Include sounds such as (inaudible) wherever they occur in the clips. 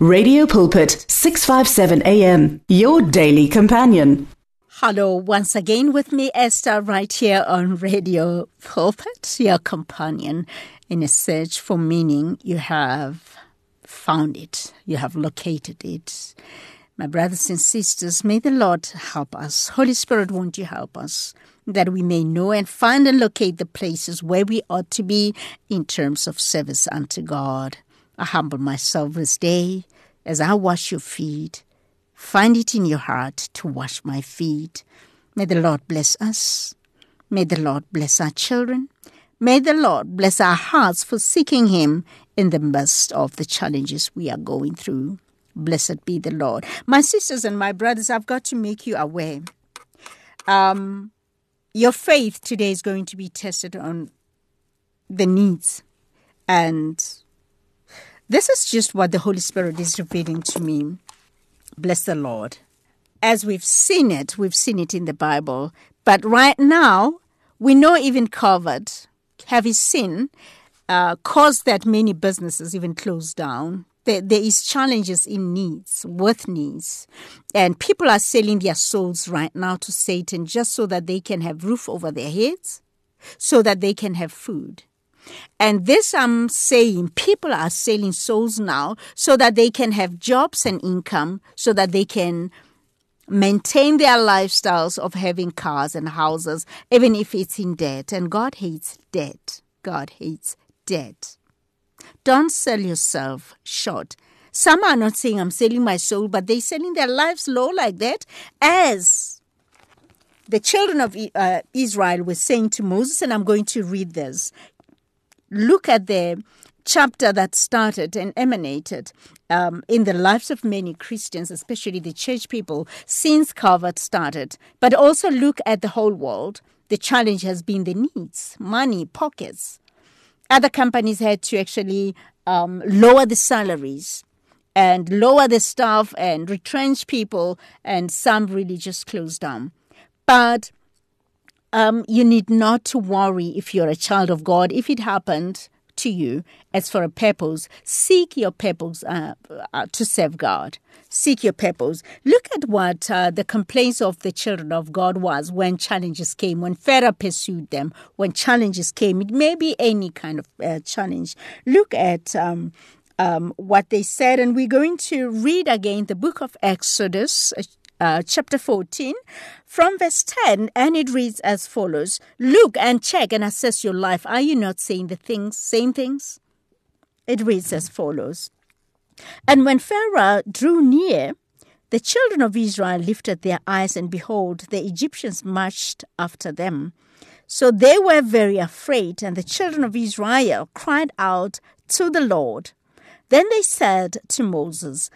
Radio Pulpit, 657 AM, your daily companion. Hello, once again with me, Esther, right here on Radio Pulpit, your companion. In a search for meaning, you have found it, you have located it. My brothers and sisters, may the Lord help us. Holy Spirit, won't you help us? That we may know and find and locate the places where we ought to be in terms of service unto God. I humble myself this day as I wash your feet. Find it in your heart to wash my feet. May the Lord bless us. May the Lord bless our children. May the Lord bless our hearts for seeking Him in the midst of the challenges we are going through. Blessed be the Lord. My sisters and my brothers, I've got to make you aware. Um, your faith today is going to be tested on the needs and this is just what the Holy Spirit is revealing to me. Bless the Lord. As we've seen it, we've seen it in the Bible. But right now, we know even COVID, heavy sin, uh, caused that many businesses even closed down. There, there is challenges in needs, worth needs. And people are selling their souls right now to Satan just so that they can have roof over their heads, so that they can have food. And this I'm saying people are selling souls now so that they can have jobs and income, so that they can maintain their lifestyles of having cars and houses, even if it's in debt. And God hates debt. God hates debt. Don't sell yourself short. Some are not saying I'm selling my soul, but they're selling their lives low like that as the children of uh, Israel were saying to Moses, and I'm going to read this look at the chapter that started and emanated um, in the lives of many Christians, especially the church people, since COVID started, but also look at the whole world. The challenge has been the needs, money, pockets. Other companies had to actually um, lower the salaries and lower the staff and retrench people, and some really just closed down. But um, you need not to worry if you're a child of God. If it happened to you as for a purpose, seek your purpose uh, uh, to serve God. Seek your purpose. Look at what uh, the complaints of the children of God was when challenges came, when Pharaoh pursued them, when challenges came. It may be any kind of uh, challenge. Look at um, um, what they said, and we're going to read again the book of Exodus, uh, chapter 14 from verse 10 and it reads as follows. Look and check and assess your life. Are you not saying the things same things? It reads as follows. And when pharaoh drew near the children of israel lifted their eyes and behold the egyptians marched after them. So they were very afraid and the children of israel cried out to the lord. Then they said to moses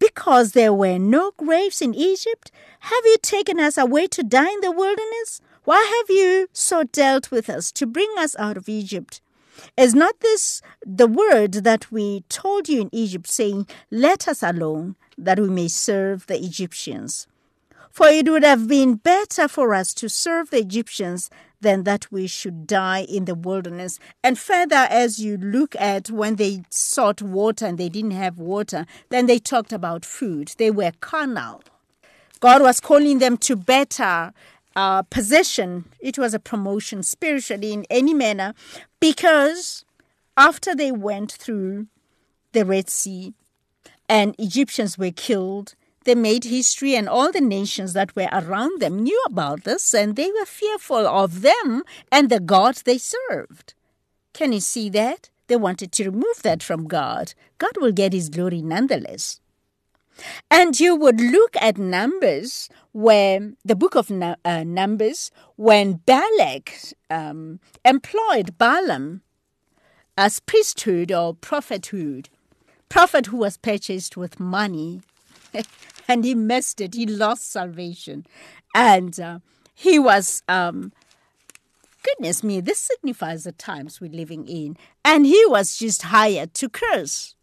because there were no graves in Egypt, have you taken us away to die in the wilderness? Why have you so dealt with us to bring us out of Egypt? Is not this the word that we told you in Egypt, saying, Let us alone, that we may serve the Egyptians? For it would have been better for us to serve the Egyptians than that we should die in the wilderness. And further, as you look at when they sought water and they didn't have water, then they talked about food. They were carnal. God was calling them to better uh, possession. It was a promotion spiritually in any manner because after they went through the Red Sea and Egyptians were killed, they made history, and all the nations that were around them knew about this, and they were fearful of them and the God they served. Can you see that? They wanted to remove that from God. God will get his glory nonetheless. And you would look at Numbers, where the book of uh, Numbers, when Balak um, employed Balaam as priesthood or prophethood, prophet who was purchased with money (laughs) and he missed it. He lost salvation. And uh, he was, um, goodness me, this signifies the times we're living in. And he was just hired to curse.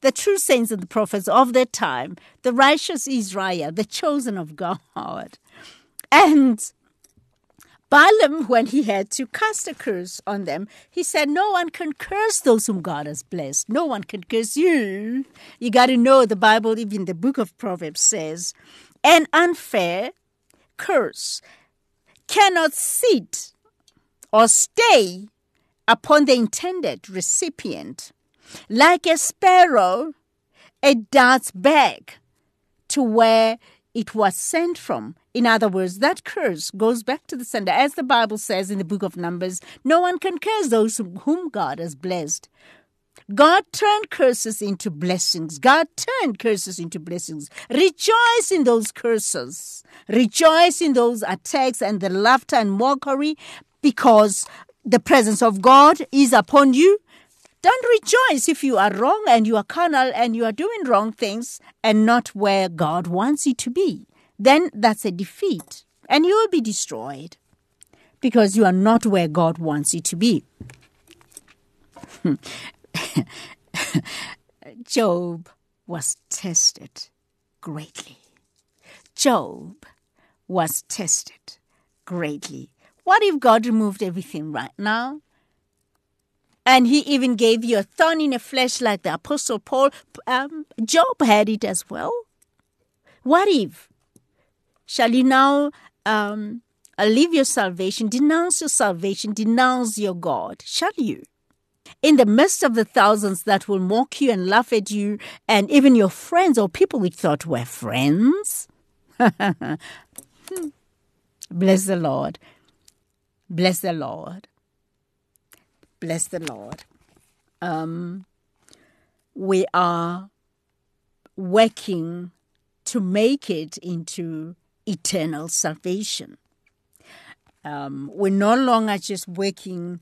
The true saints and the prophets of their time, the righteous Israel, the chosen of God. (laughs) And Balaam, when he had to cast a curse on them, he said, No one can curse those whom God has blessed. No one can curse you. You got to know the Bible, even the book of Proverbs says, an unfair curse cannot sit or stay upon the intended recipient. Like a sparrow, it darts back to where it was sent from. In other words, that curse goes back to the sender. As the Bible says in the book of Numbers, no one can curse those whom God has blessed. God turned curses into blessings. God turned curses into blessings. Rejoice in those curses. Rejoice in those attacks and the laughter and mockery because the presence of God is upon you. Don't rejoice if you are wrong and you are carnal and you are doing wrong things and not where God wants you to be. Then that's a defeat and you will be destroyed because you are not where God wants you to be. (laughs) Job was tested greatly. Job was tested greatly. What if God removed everything right now? And he even gave you a thorn in the flesh like the Apostle Paul. Um, Job had it as well. What if? Shall you now um, leave your salvation, denounce your salvation, denounce your God? Shall you? in the midst of the thousands that will mock you and laugh at you, and even your friends or people we thought were friends. (laughs) Bless the Lord. Bless the Lord. Bless the Lord. Um, we are working to make it into eternal salvation. Um, we're no longer just working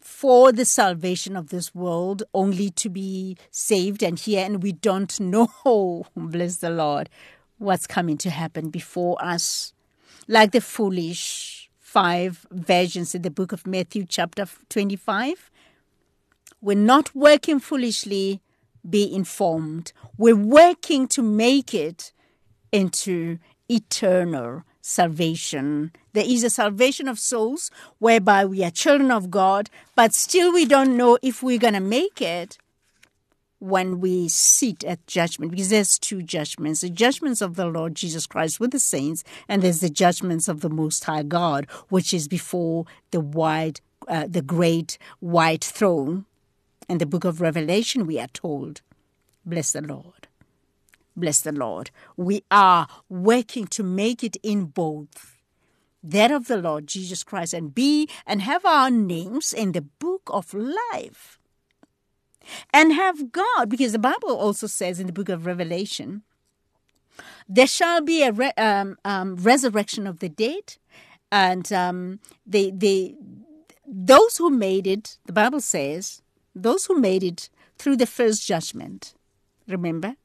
for the salvation of this world, only to be saved and here, and we don't (laughs) know, bless the Lord, what's coming to happen before us. Like the foolish five virgins in the book of Matthew, chapter 25. We're not working foolishly, be informed. We're working to make it into eternal salvation. There is a salvation of souls whereby we are children of God, but still we don't know if we're going to make it when we sit at judgment because there's two judgments the judgments of the Lord Jesus Christ with the saints, and there's the judgments of the Most High God, which is before the wide, uh, the great white throne. In the book of Revelation, we are told, Bless the Lord. Bless the Lord. We are working to make it in both that of the Lord Jesus Christ and be and have our names in the book of life. And have God, because the Bible also says in the book of Revelation, there shall be a re- um, um, resurrection of the dead, and um, they, they, those who made it, the Bible says, those who made it through the first judgment. Remember,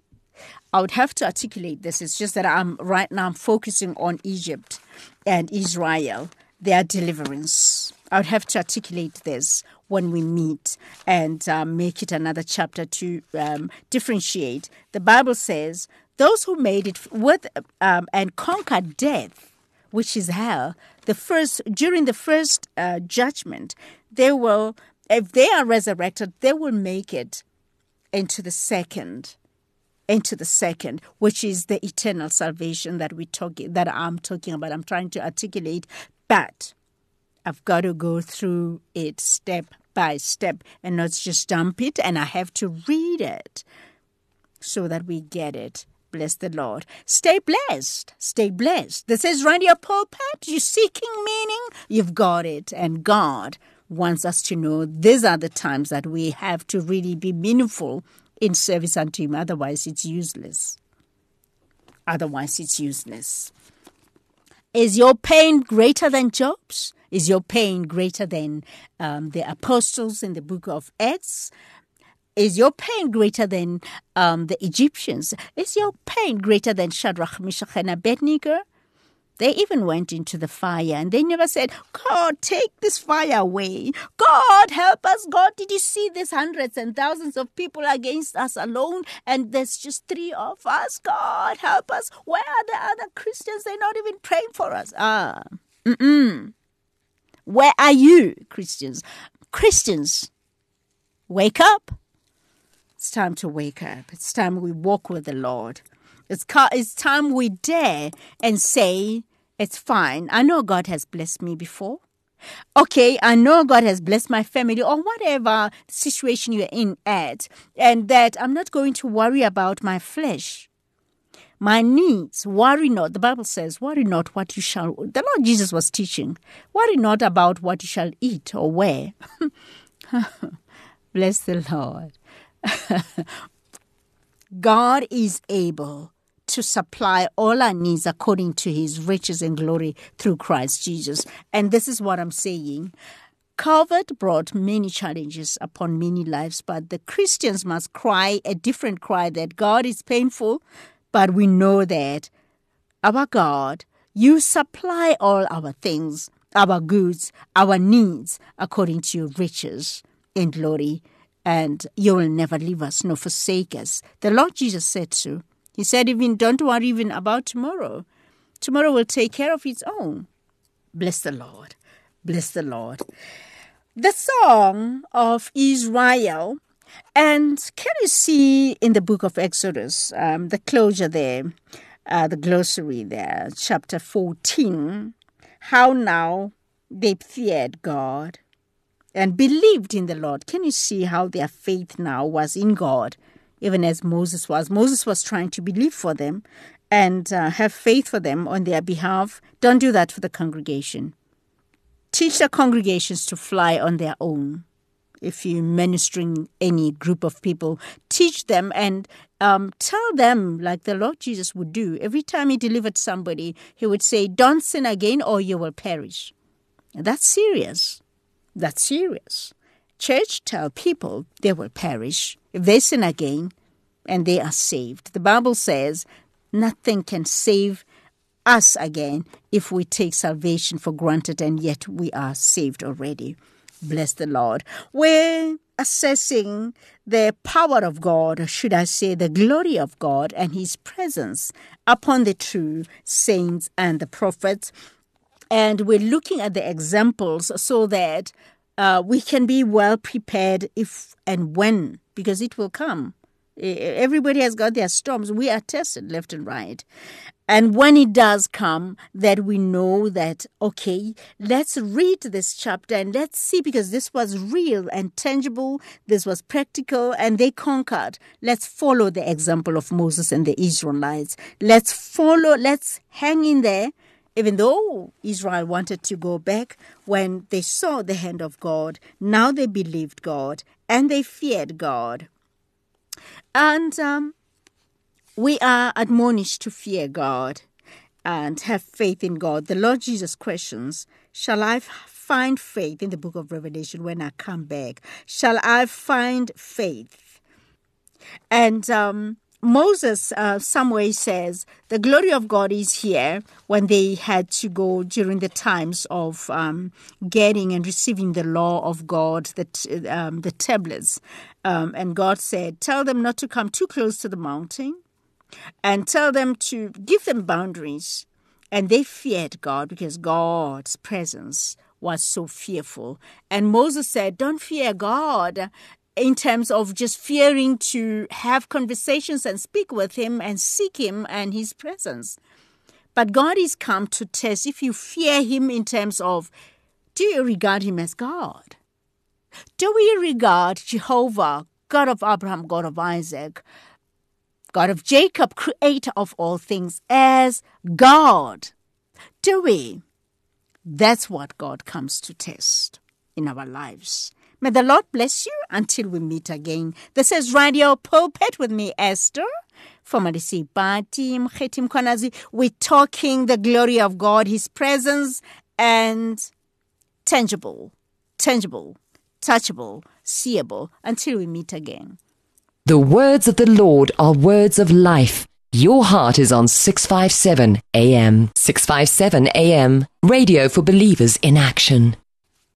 I would have to articulate this. It's just that I'm right now I'm focusing on Egypt and Israel, their deliverance. I would have to articulate this when we meet and um, make it another chapter to um, differentiate. The Bible says, "Those who made it with um, and conquered death, which is hell, the first during the first uh, judgment, they will, if they are resurrected, they will make it into the second." Into the second, which is the eternal salvation that we talk that I'm talking about. I'm trying to articulate, but I've got to go through it step by step and not just dump it, and I have to read it so that we get it. Bless the Lord. Stay blessed. Stay blessed. This is Radio Pulpit. You're seeking meaning, you've got it. And God wants us to know these are the times that we have to really be meaningful in service unto Him. Otherwise, it's useless. Otherwise, it's useless. Is your pain greater than Job's? Is your pain greater than um, the apostles in the book of Acts? Is your pain greater than um, the Egyptians? Is your pain greater than Shadrach, Meshach, and Abednego? They even went into the fire and they never said, God, take this fire away. God, help us. God, did you see these hundreds and thousands of people against us alone? And there's just three of us. God, help us. Where are the other Christians? They're not even praying for us. Ah, mm-mm. Where are you, Christians? Christians, wake up. It's time to wake up. It's time we walk with the Lord. It's, it's time we dare and say, It's fine. I know God has blessed me before. Okay, I know God has blessed my family or whatever situation you're in at, and that I'm not going to worry about my flesh. My needs, worry not. The Bible says, worry not what you shall. The Lord Jesus was teaching, worry not about what you shall eat or wear. (laughs) Bless the Lord. (laughs) God is able to supply all our needs according to his riches and glory through Christ Jesus. And this is what I'm saying. COVID brought many challenges upon many lives, but the Christians must cry a different cry that God is painful, but we know that our God, you supply all our things, our goods, our needs according to your riches and glory, and you will never leave us nor forsake us. The Lord Jesus said so. He said, even don't worry even about tomorrow. Tomorrow will take care of its own. Bless the Lord. Bless the Lord. The song of Israel. And can you see in the book of Exodus, um, the closure there, uh, the glossary there, chapter 14, how now they feared God and believed in the Lord. Can you see how their faith now was in God even as Moses was. Moses was trying to believe for them and uh, have faith for them on their behalf. Don't do that for the congregation. Teach the congregations to fly on their own. If you're ministering any group of people, teach them and um, tell them, like the Lord Jesus would do. Every time he delivered somebody, he would say, Don't sin again or you will perish. That's serious. That's serious. Church tell people they will perish if they sin again and they are saved. The Bible says nothing can save us again if we take salvation for granted and yet we are saved already. Bless the Lord. We're assessing the power of God, should I say, the glory of God and His presence upon the true saints and the prophets. And we're looking at the examples so that uh, we can be well prepared if and when, because it will come. Everybody has got their storms. We are tested left and right. And when it does come, that we know that, okay, let's read this chapter and let's see, because this was real and tangible, this was practical, and they conquered. Let's follow the example of Moses and the Israelites. Let's follow, let's hang in there even though Israel wanted to go back when they saw the hand of God, now they believed God and they feared God. And um, we are admonished to fear God and have faith in God. The Lord Jesus questions Shall I find faith in the book of Revelation when I come back? Shall I find faith? And um, Moses, uh, some way says the glory of God is here when they had to go during the times of um, getting and receiving the law of God, the, um, the tablets. Um, and God said, Tell them not to come too close to the mountain and tell them to give them boundaries. And they feared God because God's presence was so fearful. And Moses said, Don't fear God in terms of just fearing to have conversations and speak with him and seek him and his presence. But God is come to test if you fear him in terms of do you regard him as God? Do we regard Jehovah, God of Abraham, God of Isaac, God of Jacob, creator of all things, as God? Do we? That's what God comes to test in our lives. May the Lord bless you until we meet again. This is Radio Pulpit with me, Esther. We're talking the glory of God, His presence, and tangible, tangible, touchable, seeable until we meet again. The words of the Lord are words of life. Your heart is on 657 AM. 657 AM. Radio for believers in action.